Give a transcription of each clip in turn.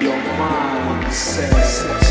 your mind says.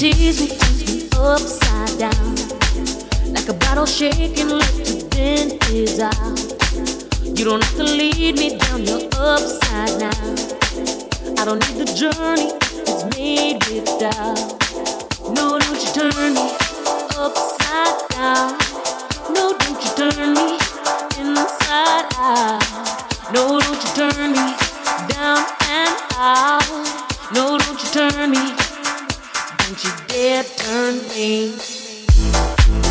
tease me upside down like a bottle shaking, lifted in is out. You don't have to lead me down your upside down. I don't need the journey it's made without. No, don't you turn me upside down. No, don't you turn me inside out. No, don't you turn me down and out. No, don't you turn me and she did turn me.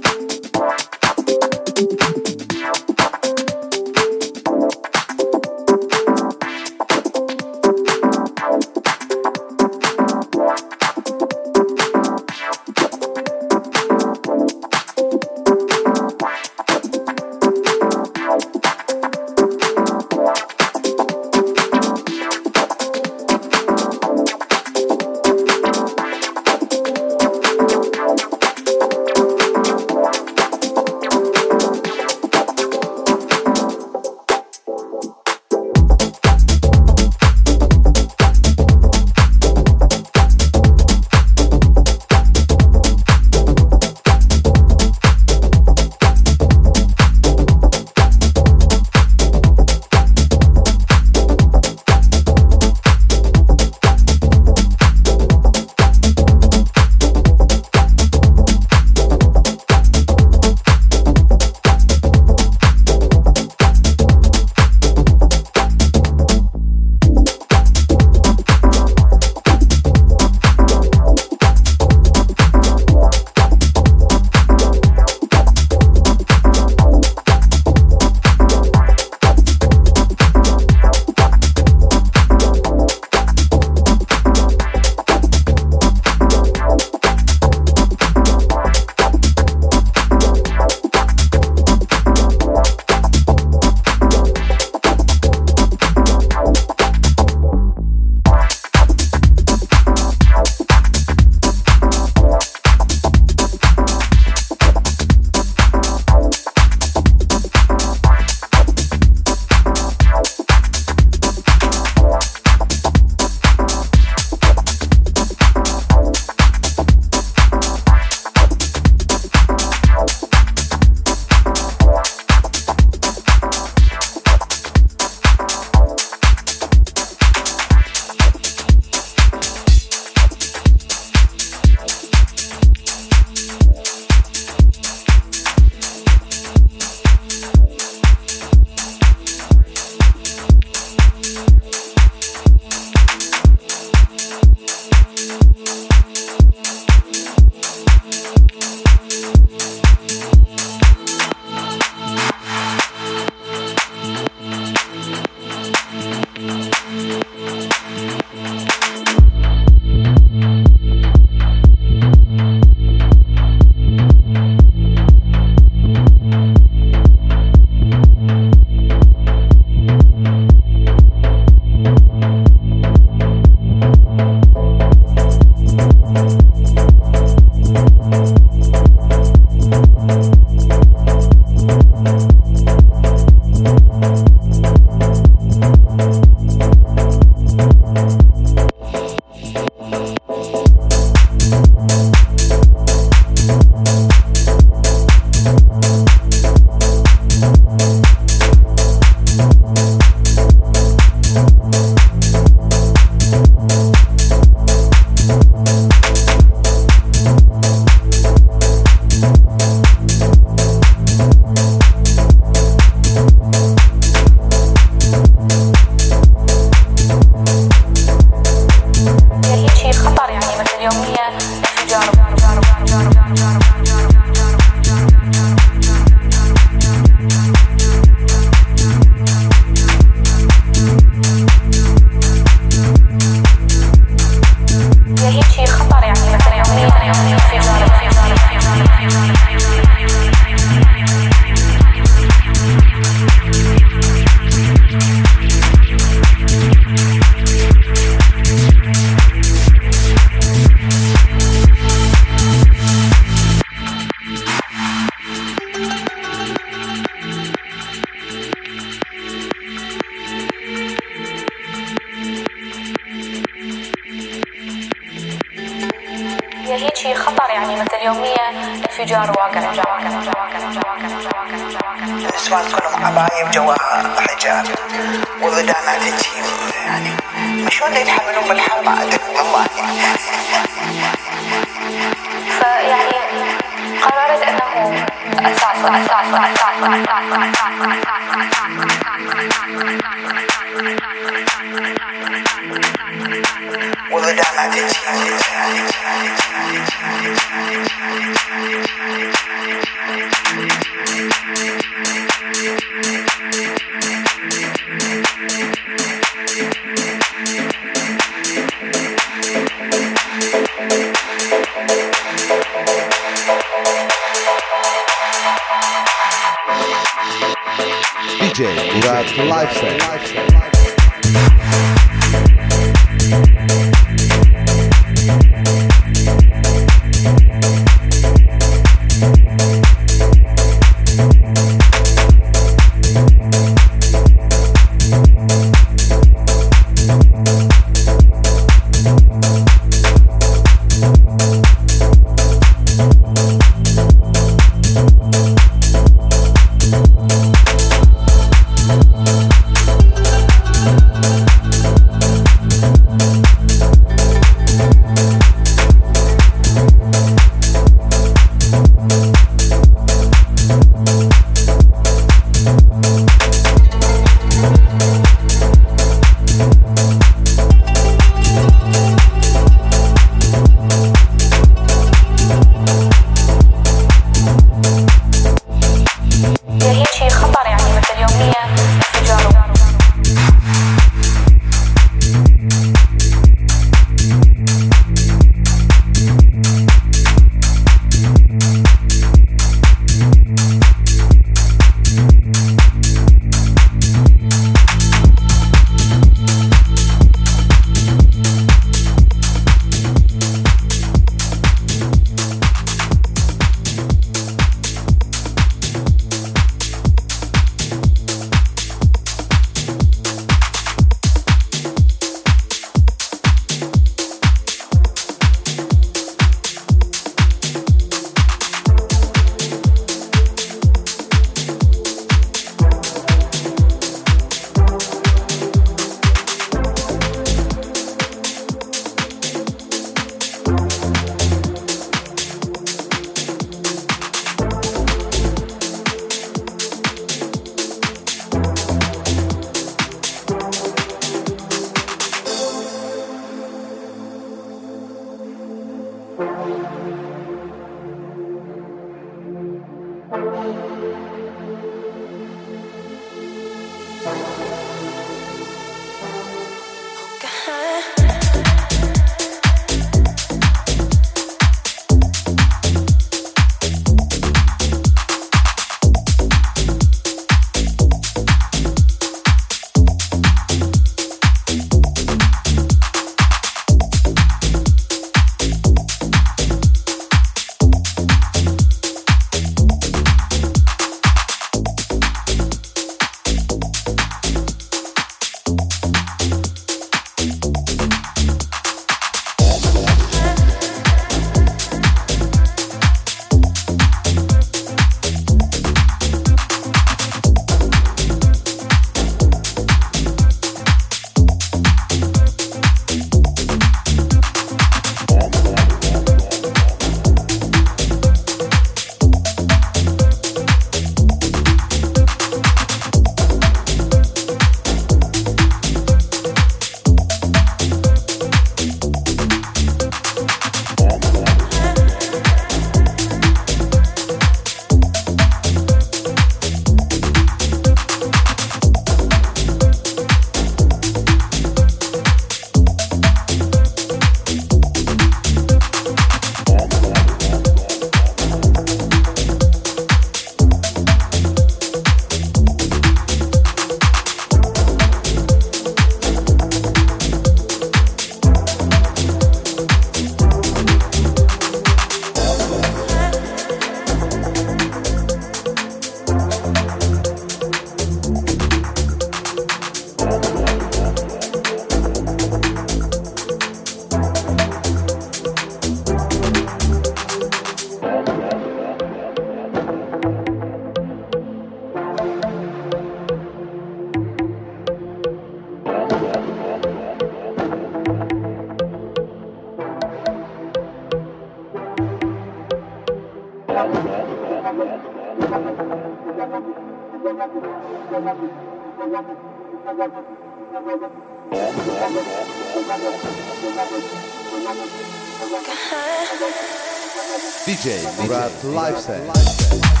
DJ Murat Lifestyle.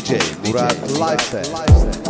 DJ Murat Lifestyle.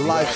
Murat